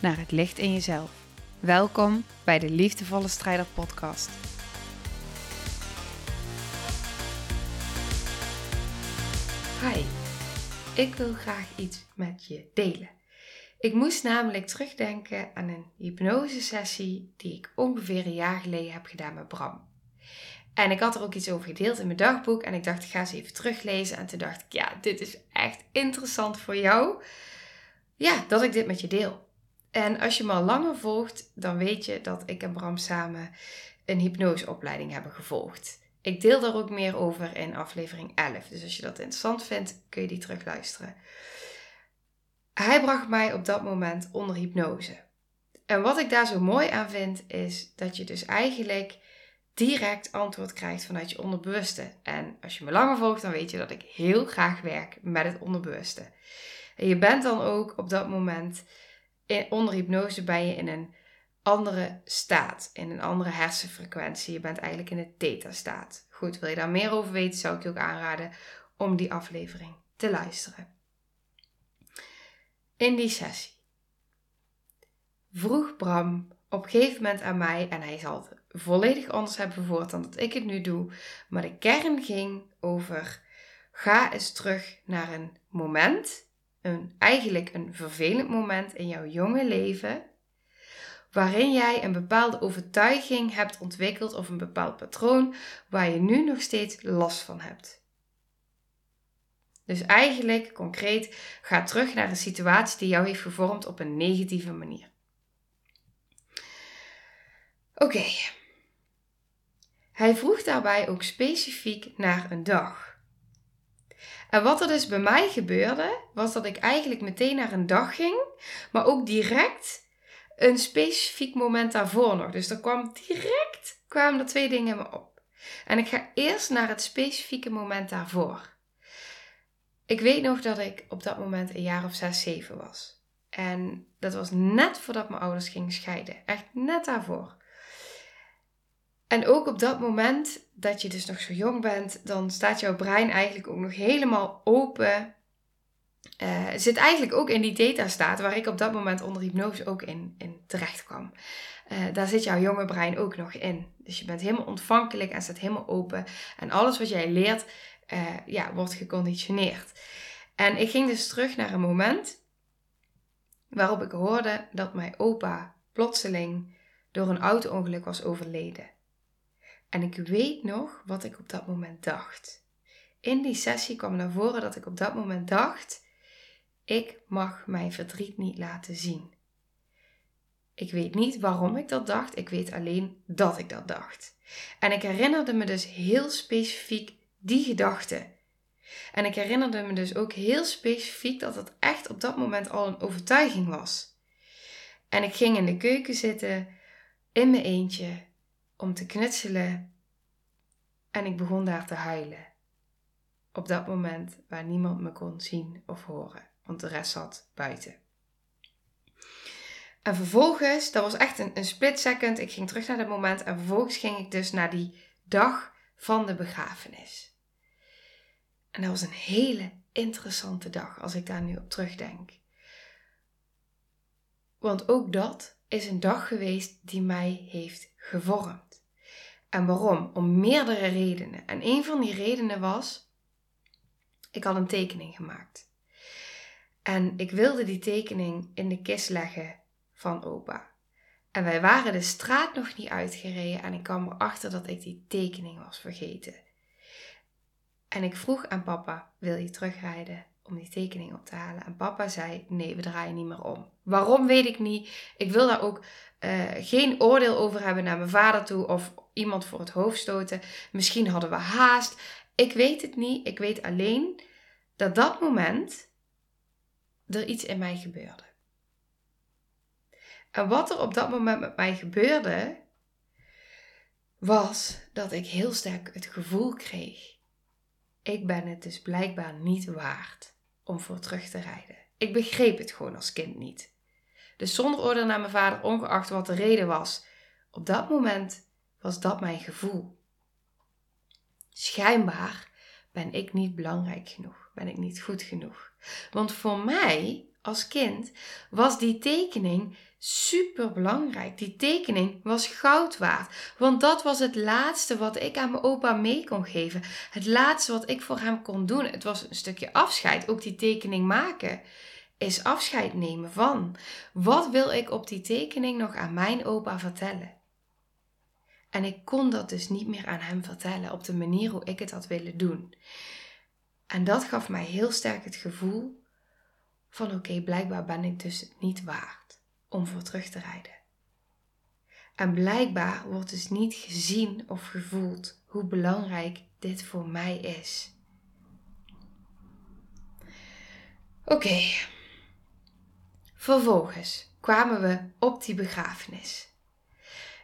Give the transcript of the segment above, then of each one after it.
naar het licht in jezelf. Welkom bij de Liefdevolle Strijder Podcast. Hi, ik wil graag iets met je delen. Ik moest namelijk terugdenken aan een hypnosesessie die ik ongeveer een jaar geleden heb gedaan met Bram. En ik had er ook iets over gedeeld in mijn dagboek en ik dacht, ik ga eens even teruglezen. En toen dacht ik, ja, dit is echt interessant voor jou. Ja, dat ik dit met je deel. En als je me al langer volgt, dan weet je dat ik en Bram samen een hypnoseopleiding hebben gevolgd. Ik deel daar ook meer over in aflevering 11. Dus als je dat interessant vindt, kun je die terugluisteren. Hij bracht mij op dat moment onder hypnose. En wat ik daar zo mooi aan vind, is dat je dus eigenlijk direct antwoord krijgt vanuit je onderbewuste. En als je me langer volgt, dan weet je dat ik heel graag werk met het onderbewuste. En je bent dan ook op dat moment onder hypnose ben je in een andere staat, in een andere hersenfrequentie. Je bent eigenlijk in de theta-staat. Goed, wil je daar meer over weten, zou ik je ook aanraden om die aflevering te luisteren. In die sessie vroeg Bram op een gegeven moment aan mij, en hij zal het volledig anders hebben verwoord dan dat ik het nu doe, maar de kern ging over: ga eens terug naar een moment, een, eigenlijk een vervelend moment in jouw jonge leven, waarin jij een bepaalde overtuiging hebt ontwikkeld of een bepaald patroon waar je nu nog steeds last van hebt. Dus eigenlijk, concreet, ga terug naar een situatie die jou heeft gevormd op een negatieve manier. Oké. Hij vroeg daarbij ook specifiek naar een dag. En wat er dus bij mij gebeurde, was dat ik eigenlijk meteen naar een dag ging, maar ook direct een specifiek moment daarvoor nog. Dus er kwam direct, kwamen er twee dingen me op. En ik ga eerst naar het specifieke moment daarvoor. Ik weet nog dat ik op dat moment een jaar of zes, zeven was. En dat was net voordat mijn ouders gingen scheiden. Echt net daarvoor. En ook op dat moment dat je dus nog zo jong bent, dan staat jouw brein eigenlijk ook nog helemaal open. Uh, zit eigenlijk ook in die theta-staat waar ik op dat moment onder hypnose ook in, in terecht kwam. Uh, daar zit jouw jonge brein ook nog in. Dus je bent helemaal ontvankelijk en staat helemaal open. En alles wat jij leert, uh, ja, wordt geconditioneerd. En ik ging dus terug naar een moment waarop ik hoorde dat mijn opa plotseling door een auto-ongeluk was overleden. En ik weet nog wat ik op dat moment dacht. In die sessie kwam naar voren dat ik op dat moment dacht: ik mag mijn verdriet niet laten zien. Ik weet niet waarom ik dat dacht, ik weet alleen dat ik dat dacht. En ik herinnerde me dus heel specifiek die gedachte. En ik herinnerde me dus ook heel specifiek dat het echt op dat moment al een overtuiging was. En ik ging in de keuken zitten, in mijn eentje, om te knutselen. En ik begon daar te huilen. Op dat moment waar niemand me kon zien of horen, want de rest zat buiten. En vervolgens, dat was echt een, een split second, ik ging terug naar dat moment en vervolgens ging ik dus naar die dag van de begrafenis. En dat was een hele interessante dag als ik daar nu op terugdenk. Want ook dat is een dag geweest die mij heeft gevormd. En waarom? Om meerdere redenen. En een van die redenen was, ik had een tekening gemaakt. En ik wilde die tekening in de kist leggen van opa. En wij waren de straat nog niet uitgereden en ik kwam erachter dat ik die tekening was vergeten. En ik vroeg aan papa, wil je terugrijden om die tekening op te halen? En papa zei, nee, we draaien niet meer om. Waarom weet ik niet. Ik wil daar ook uh, geen oordeel over hebben naar mijn vader toe of iemand voor het hoofd stoten. Misschien hadden we haast. Ik weet het niet. Ik weet alleen dat dat moment er iets in mij gebeurde. En wat er op dat moment met mij gebeurde, was dat ik heel sterk het gevoel kreeg: ik ben het dus blijkbaar niet waard om voor terug te rijden. Ik begreep het gewoon als kind niet. Dus zonder oordeel naar mijn vader, ongeacht wat de reden was, op dat moment was dat mijn gevoel. Schijnbaar ben ik niet belangrijk genoeg, ben ik niet goed genoeg. Want voor mij als kind was die tekening super belangrijk. Die tekening was goud waard. Want dat was het laatste wat ik aan mijn opa mee kon geven. Het laatste wat ik voor hem kon doen. Het was een stukje afscheid. Ook die tekening maken is afscheid nemen van. Wat wil ik op die tekening nog aan mijn opa vertellen? En ik kon dat dus niet meer aan hem vertellen op de manier hoe ik het had willen doen. En dat gaf mij heel sterk het gevoel van oké, blijkbaar ben ik dus niet waard om voor terug te rijden. En blijkbaar wordt dus niet gezien of gevoeld hoe belangrijk dit voor mij is. Oké. Vervolgens kwamen we op die begrafenis.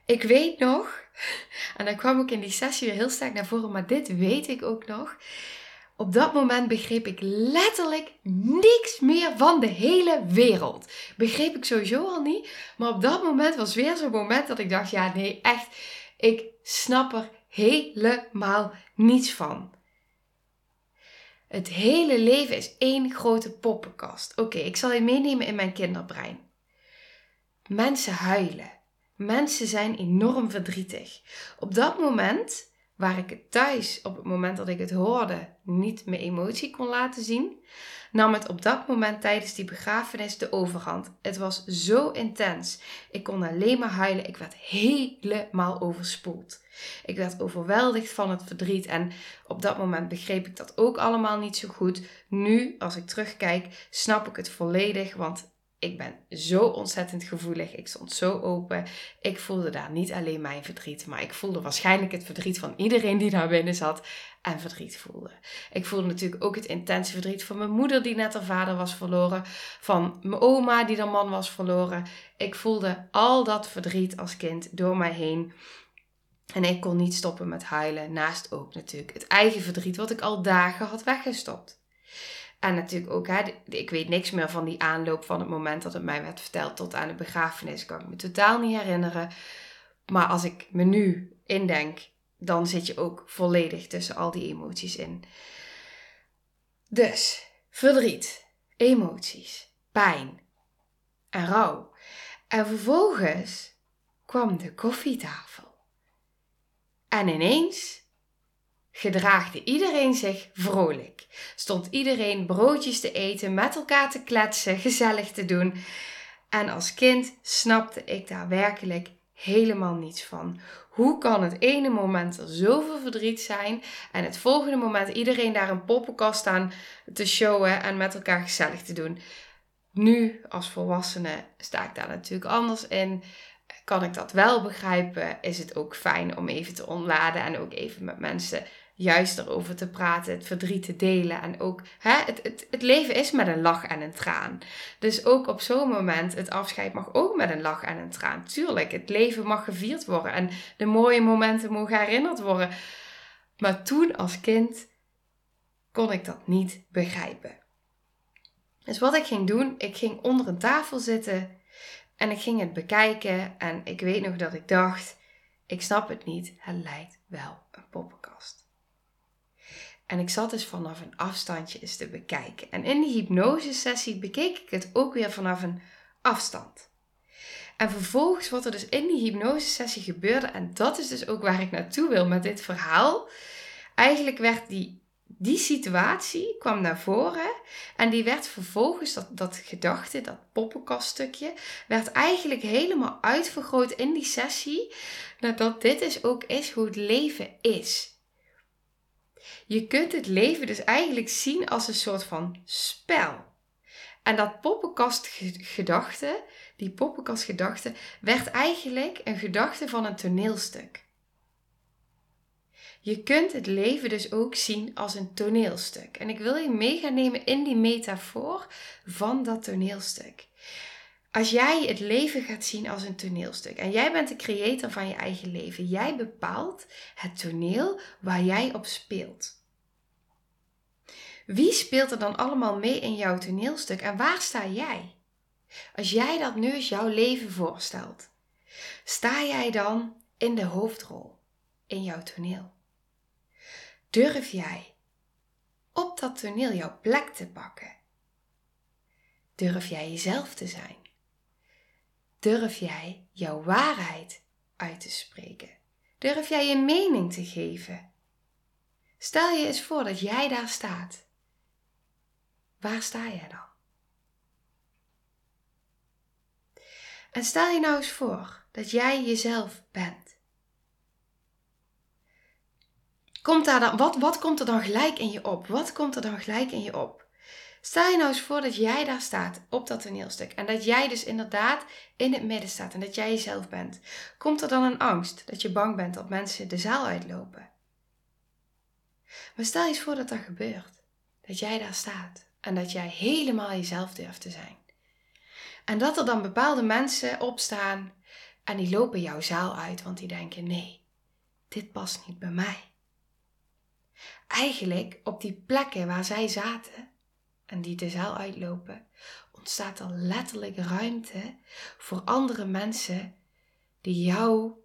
Ik weet nog, en dan kwam ik in die sessie weer heel sterk naar voren, maar dit weet ik ook nog op dat moment begreep ik letterlijk niks meer van de hele wereld. Begreep ik sowieso al niet. Maar op dat moment was weer zo'n moment dat ik dacht: ja, nee, echt, ik snap er helemaal niets van. Het hele leven is één grote poppenkast. Oké, ik zal je meenemen in mijn kinderbrein. Mensen huilen. Mensen zijn enorm verdrietig. Op dat moment waar ik het thuis op het moment dat ik het hoorde niet mijn emotie kon laten zien, nam het op dat moment tijdens die begrafenis de overhand. Het was zo intens. Ik kon alleen maar huilen. Ik werd helemaal overspoeld. Ik werd overweldigd van het verdriet en op dat moment begreep ik dat ook allemaal niet zo goed. Nu, als ik terugkijk, snap ik het volledig, want ik ben zo ontzettend gevoelig. Ik stond zo open. Ik voelde daar niet alleen mijn verdriet, maar ik voelde waarschijnlijk het verdriet van iedereen die daar binnen zat en verdriet voelde. Ik voelde natuurlijk ook het intense verdriet van mijn moeder die net haar vader was verloren, van mijn oma die haar man was verloren. Ik voelde al dat verdriet als kind door mij heen. En ik kon niet stoppen met huilen, naast ook natuurlijk het eigen verdriet wat ik al dagen had weggestopt. En natuurlijk ook, hè, ik weet niks meer van die aanloop van het moment dat het mij werd verteld tot aan de begrafenis. Kan ik me totaal niet herinneren. Maar als ik me nu indenk, dan zit je ook volledig tussen al die emoties in. Dus, verdriet, emoties, pijn en rouw. En vervolgens kwam de koffietafel. En ineens gedraagde iedereen zich vrolijk. Stond iedereen broodjes te eten, met elkaar te kletsen, gezellig te doen. En als kind snapte ik daar werkelijk helemaal niets van. Hoe kan het ene moment er zoveel verdriet zijn en het volgende moment iedereen daar een poppenkast staan te showen en met elkaar gezellig te doen? Nu als volwassene sta ik daar natuurlijk anders in. Kan ik dat wel begrijpen? Is het ook fijn om even te ontladen en ook even met mensen juist erover te praten, het verdriet te delen. En ook, hè, het, het, het leven is met een lach en een traan. Dus ook op zo'n moment, het afscheid mag ook met een lach en een traan. Tuurlijk, het leven mag gevierd worden en de mooie momenten mogen herinnerd worden. Maar toen als kind kon ik dat niet begrijpen. Dus wat ik ging doen, ik ging onder een tafel zitten en ik ging het bekijken. En ik weet nog dat ik dacht, ik snap het niet, het lijkt wel een poppenkast. En ik zat dus vanaf een afstandje eens te bekijken. En in die hypnosesessie bekeek ik het ook weer vanaf een afstand. En vervolgens wat er dus in die hypnosesessie gebeurde, en dat is dus ook waar ik naartoe wil met dit verhaal. Eigenlijk werd die, die situatie kwam naar voren en die werd vervolgens, dat, dat gedachte, dat poppenkaststukje, werd eigenlijk helemaal uitvergroot in die sessie. Dat dit is ook is hoe het leven is. Je kunt het leven dus eigenlijk zien als een soort van spel. En dat poppenkastgedachte, die poppenkastgedachte, werd eigenlijk een gedachte van een toneelstuk. Je kunt het leven dus ook zien als een toneelstuk. En ik wil je mee gaan nemen in die metafoor van dat toneelstuk. als jij het leven gaat zien als een toneelstuk en jij bent de creator van je eigen leven, jij bepaalt het toneel waar jij op speelt. Wie speelt er dan allemaal mee in jouw toneelstuk en waar sta jij? Als jij dat nu als jouw leven voorstelt, sta jij dan in de hoofdrol in jouw toneel? Durf jij op dat toneel jouw plek te pakken? Durf jij jezelf te zijn? Durf jij jouw waarheid uit te spreken? Durf jij je mening te geven? Stel je eens voor dat jij daar staat. Waar sta jij dan? En stel je nou eens voor dat jij jezelf bent. Komt daar dan, wat, wat komt er dan gelijk in je op? Wat komt er dan gelijk in je op? Stel je nou eens voor dat jij daar staat op dat toneelstuk en dat jij dus inderdaad in het midden staat en dat jij jezelf bent. Komt er dan een angst dat je bang bent dat mensen de zaal uitlopen? Maar stel je eens voor dat dat gebeurt. Dat jij daar staat en dat jij helemaal jezelf durft te zijn. En dat er dan bepaalde mensen opstaan en die lopen jouw zaal uit, want die denken: nee, dit past niet bij mij. Eigenlijk op die plekken waar zij zaten en die de zaal uitlopen, ontstaat er letterlijk ruimte voor andere mensen die jouw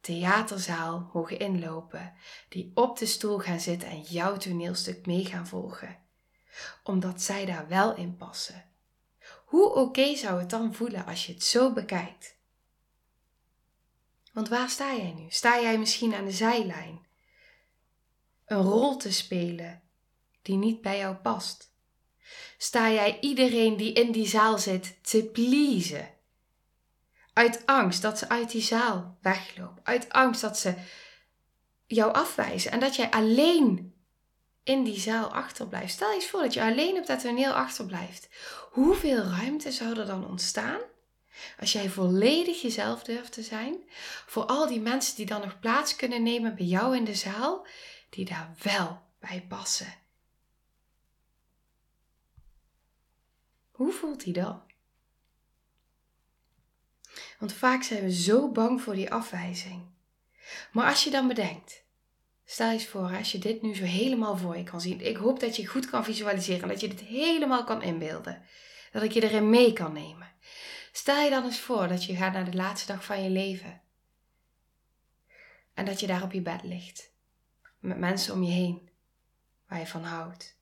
theaterzaal mogen inlopen, die op de stoel gaan zitten en jouw toneelstuk mee gaan volgen, omdat zij daar wel in passen. Hoe oké zou het dan voelen als je het zo bekijkt? Want waar sta jij nu? Sta jij misschien aan de zijlijn? Een rol te spelen die niet bij jou past? Sta jij iedereen die in die zaal zit te pleasen? Uit angst dat ze uit die zaal weglopen. Uit angst dat ze jou afwijzen. En dat jij alleen in die zaal achterblijft. Stel eens voor dat je alleen op dat toneel achterblijft. Hoeveel ruimte zou er dan ontstaan? Als jij volledig jezelf durft te zijn. Voor al die mensen die dan nog plaats kunnen nemen bij jou in de zaal. Die daar wel bij passen. Hoe voelt hij dan? Want vaak zijn we zo bang voor die afwijzing. Maar als je dan bedenkt, stel eens voor, als je dit nu zo helemaal voor je kan zien. Ik hoop dat je goed kan visualiseren, dat je dit helemaal kan inbeelden. Dat ik je erin mee kan nemen. Stel je dan eens voor dat je gaat naar de laatste dag van je leven. En dat je daar op je bed ligt. Met mensen om je heen. Waar je van houdt.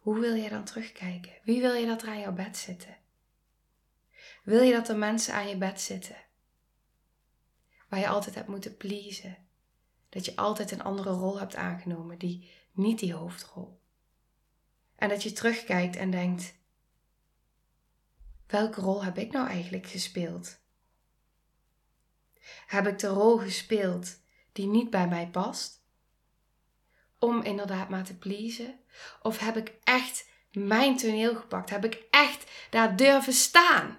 Hoe wil je dan terugkijken? Wie wil je dat er aan jouw bed zitten? Wil je dat er mensen aan je bed zitten? Waar je altijd hebt moeten pleasen. Dat je altijd een andere rol hebt aangenomen, die niet die hoofdrol. En dat je terugkijkt en denkt: welke rol heb ik nou eigenlijk gespeeld? Heb ik de rol gespeeld die niet bij mij past? Om inderdaad maar te pleasen? Of heb ik echt mijn toneel gepakt? Heb ik echt daar durven staan?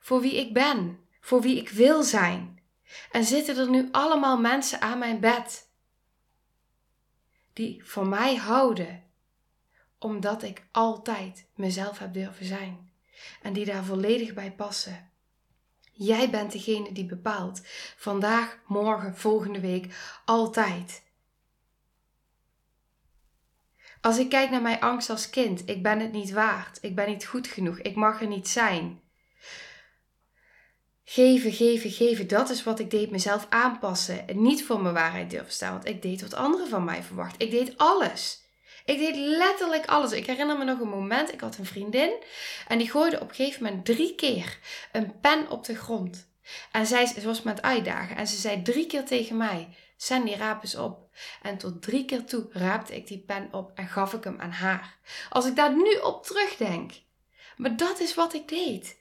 Voor wie ik ben, voor wie ik wil zijn. En zitten er nu allemaal mensen aan mijn bed die van mij houden, omdat ik altijd mezelf heb durven zijn en die daar volledig bij passen. Jij bent degene die bepaalt, vandaag, morgen, volgende week, altijd. Als ik kijk naar mijn angst als kind, ik ben het niet waard, ik ben niet goed genoeg, ik mag er niet zijn. Geven, geven, geven, dat is wat ik deed, mezelf aanpassen en niet voor mijn waarheid durven staan, want ik deed wat anderen van mij verwachten. Ik deed alles. Ik deed letterlijk alles. Ik herinner me nog een moment, ik had een vriendin en die gooide op een gegeven moment drie keer een pen op de grond. En zij, ze was me aan het uitdagen en ze zei drie keer tegen mij, Raap eens op. En tot drie keer toe raapte ik die pen op en gaf ik hem aan haar. Als ik daar nu op terugdenk. Maar dat is wat ik deed.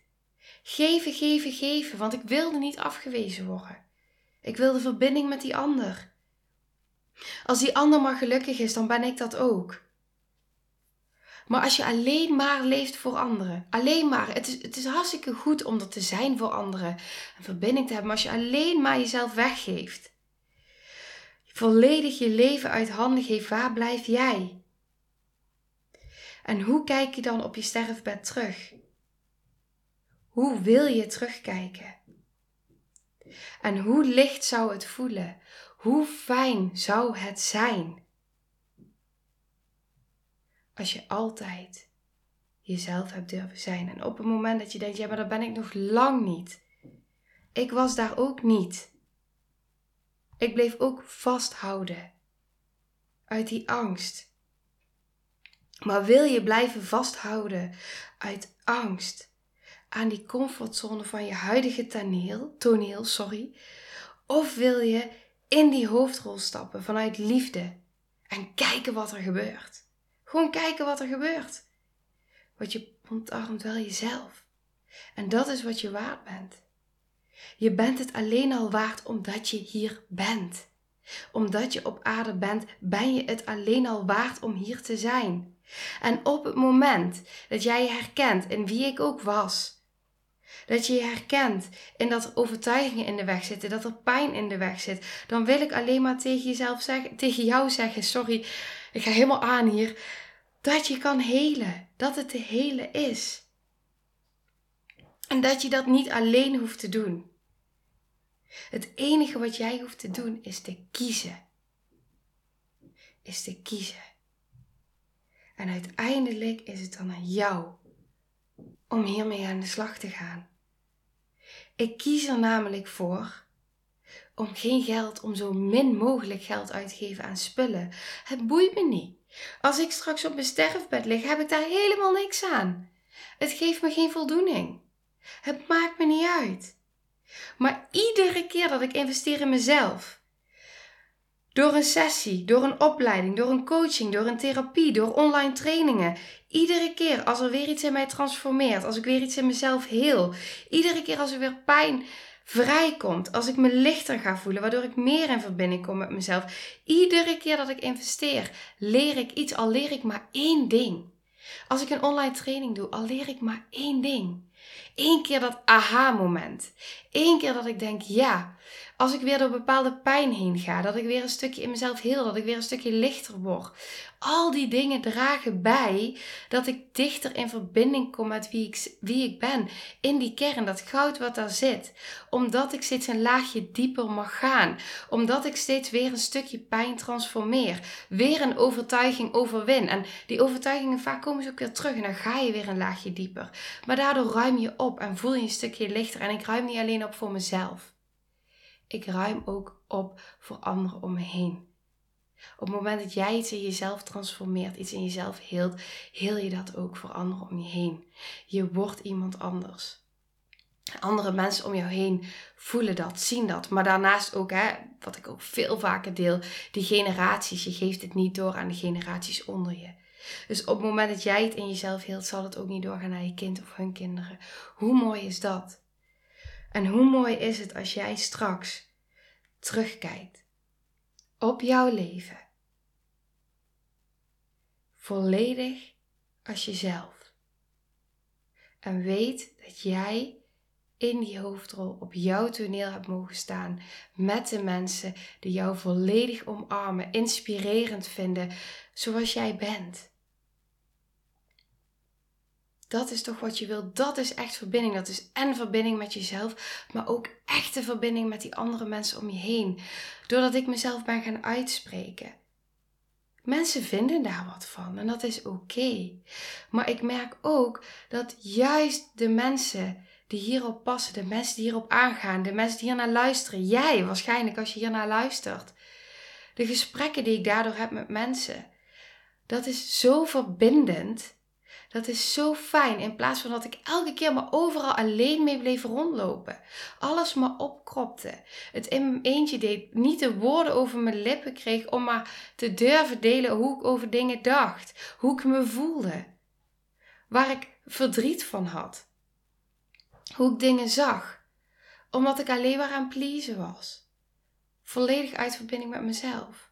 Geven, geven, geven, want ik wilde niet afgewezen worden. Ik wilde verbinding met die ander. Als die ander maar gelukkig is, dan ben ik dat ook. Maar als je alleen maar leeft voor anderen, alleen maar, het is, het is hartstikke goed om er te zijn voor anderen en verbinding te hebben, maar als je alleen maar jezelf weggeeft, volledig je leven uit handen geeft, waar blijf jij? En hoe kijk je dan op je sterfbed terug? Hoe wil je terugkijken? En hoe licht zou het voelen? Hoe fijn zou het zijn? Als je altijd jezelf hebt durven zijn. En op het moment dat je denkt, ja, maar daar ben ik nog lang niet. Ik was daar ook niet. Ik bleef ook vasthouden uit die angst. Maar wil je blijven vasthouden uit angst aan die comfortzone van je huidige toneel, toneel sorry, of wil je in die hoofdrol stappen vanuit liefde en kijken wat er gebeurt? Gewoon kijken wat er gebeurt. Want je ontarmt wel jezelf. En dat is wat je waard bent. Je bent het alleen al waard omdat je hier bent. Omdat je op aarde bent, ben je het alleen al waard om hier te zijn. En op het moment dat jij je herkent in wie ik ook was, dat je je herkent in dat er overtuigingen in de weg zitten, dat er pijn in de weg zit, dan wil ik alleen maar tegen jezelf zeggen, tegen jou zeggen, sorry, ik ga helemaal aan hier, dat je kan helen, dat het te helen is. En dat je dat niet alleen hoeft te doen. Het enige wat jij hoeft te doen is te kiezen. Is te kiezen. En uiteindelijk is het dan aan jou om hiermee aan de slag te gaan. Ik kies er namelijk voor om geen geld, om zo min mogelijk geld uit te geven aan spullen. Het boeit me niet. Als ik straks op mijn sterfbed lig, heb ik daar helemaal niks aan. Het geeft me geen voldoening. Het maakt me niet uit. Maar iedere keer dat ik investeer in mezelf, door een sessie, door een opleiding, door een coaching, door een therapie, door online trainingen. Iedere keer als er weer iets in mij transformeert, als ik weer iets in mezelf heel. Iedere keer als er weer pijn vrijkomt, als ik me lichter ga voelen, waardoor ik meer in verbinding kom met mezelf. Iedere keer dat ik investeer, leer ik iets, al leer ik maar één ding. Als ik een online training doe, al leer ik maar één ding. Eén keer dat aha-moment. Eén keer dat ik denk, ja, als ik weer door bepaalde pijn heen ga, dat ik weer een stukje in mezelf heel, dat ik weer een stukje lichter word. Al die dingen dragen bij dat ik dichter in verbinding kom met wie ik, wie ik ben. In die kern, dat goud wat daar zit. Omdat ik steeds een laagje dieper mag gaan. Omdat ik steeds weer een stukje pijn transformeer. Weer een overtuiging overwin. En die overtuigingen vaak komen ze ook weer terug en dan ga je weer een laagje dieper. Maar daardoor ruim je op en voel je een stukje lichter. En ik ruim niet alleen op voor mezelf. Ik ruim ook op voor anderen om me heen. Op het moment dat jij iets in jezelf transformeert, iets in jezelf heelt, heel je dat ook voor anderen om je heen. Je wordt iemand anders. Andere mensen om jou heen voelen dat, zien dat. Maar daarnaast ook, hè, wat ik ook veel vaker deel, die generaties. Je geeft het niet door aan de generaties onder je. Dus op het moment dat jij het in jezelf heelt, zal het ook niet doorgaan naar je kind of hun kinderen. Hoe mooi is dat? En hoe mooi is het als jij straks terugkijkt op jouw leven. Volledig als jezelf. En weet dat jij in die hoofdrol op jouw toneel hebt mogen staan met de mensen die jou volledig omarmen, inspirerend vinden zoals jij bent. Dat is toch wat je wilt. Dat is echt verbinding. Dat is en verbinding met jezelf, maar ook echte verbinding met die andere mensen om je heen. Doordat ik mezelf ben gaan uitspreken. Mensen vinden daar wat van en dat is oké. Maar ik merk ook dat juist de mensen die hierop passen, de mensen die hierop aangaan, de mensen die hier naar luisteren, jij waarschijnlijk als je hier naar luistert, de gesprekken die ik daardoor heb met mensen, dat is zo verbindend. Dat is zo fijn. In plaats van dat ik elke keer maar overal alleen mee bleef rondlopen. Alles maar opkropte. Het in mijn eentje deed. Niet de woorden over mijn lippen kreeg om maar te durven delen hoe ik over dingen dacht. Hoe ik me voelde. Waar ik verdriet van had. Hoe ik dingen zag. Omdat ik alleen maar aan pleasen was. Volledig uit verbinding met mezelf.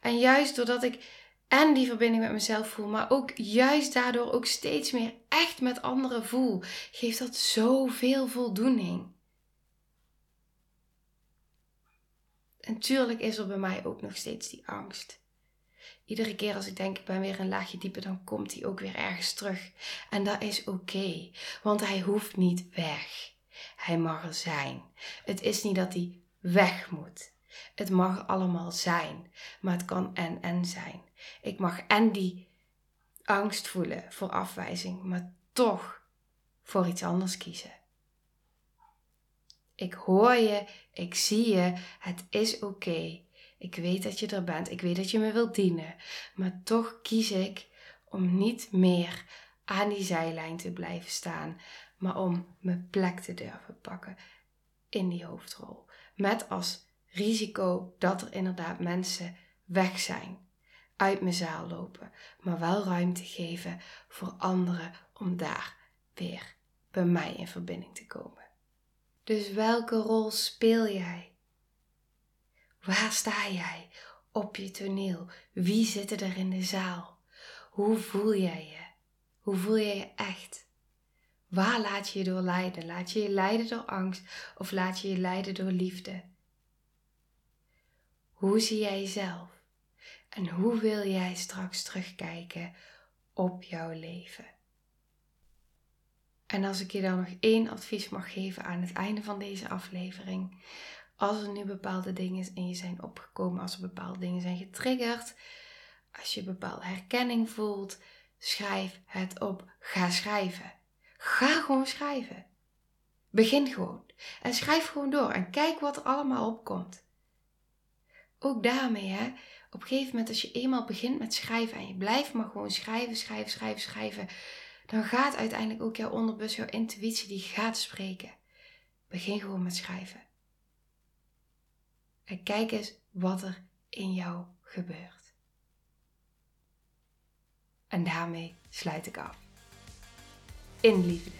En juist doordat ik en die verbinding met mezelf voel, maar ook juist daardoor ook steeds meer echt met anderen voel, geeft dat zoveel voldoening. En tuurlijk is er bij mij ook nog steeds die angst. iedere keer als ik denk ik ben weer een laagje dieper, dan komt hij ook weer ergens terug. En dat is oké, want hij hoeft niet weg. Hij mag er zijn. Het is niet dat hij weg moet. Het mag allemaal zijn, maar het kan en en zijn. Ik mag en die angst voelen voor afwijzing, maar toch voor iets anders kiezen. Ik hoor je, ik zie je, het is oké. Ik weet dat je er bent, ik weet dat je me wilt dienen, maar toch kies ik om niet meer aan die zijlijn te blijven staan, maar om mijn plek te durven pakken in die hoofdrol. Met als risico dat er inderdaad mensen weg zijn, uit mijn zaal lopen, maar wel ruimte geven voor anderen om daar weer bij mij in verbinding te komen. Dus welke rol speel jij? Waar sta jij op je toneel? Wie zitten er in de zaal? Hoe voel jij je? Hoe voel je je echt? Waar laat je je door leiden? Laat je je leiden door angst of laat je je leiden door liefde? Hoe zie jij jezelf? En hoe wil jij straks terugkijken op jouw leven? En als ik je dan nog één advies mag geven aan het einde van deze aflevering. Als er nu bepaalde dingen in je zijn opgekomen, als er bepaalde dingen zijn getriggerd, als je bepaalde herkenning voelt, schrijf het op. Ga schrijven. Ga gewoon schrijven. Begin gewoon. En schrijf gewoon door en kijk wat er allemaal opkomt. Ook daarmee, hè. Op een gegeven moment, als je eenmaal begint met schrijven en je blijft maar gewoon schrijven, schrijven, schrijven, schrijven, dan gaat uiteindelijk ook jouw onderbus, jouw intuïtie, die gaat spreken. Begin gewoon met schrijven. En kijk eens wat er in jou gebeurt. En daarmee sluit ik af. In liefde.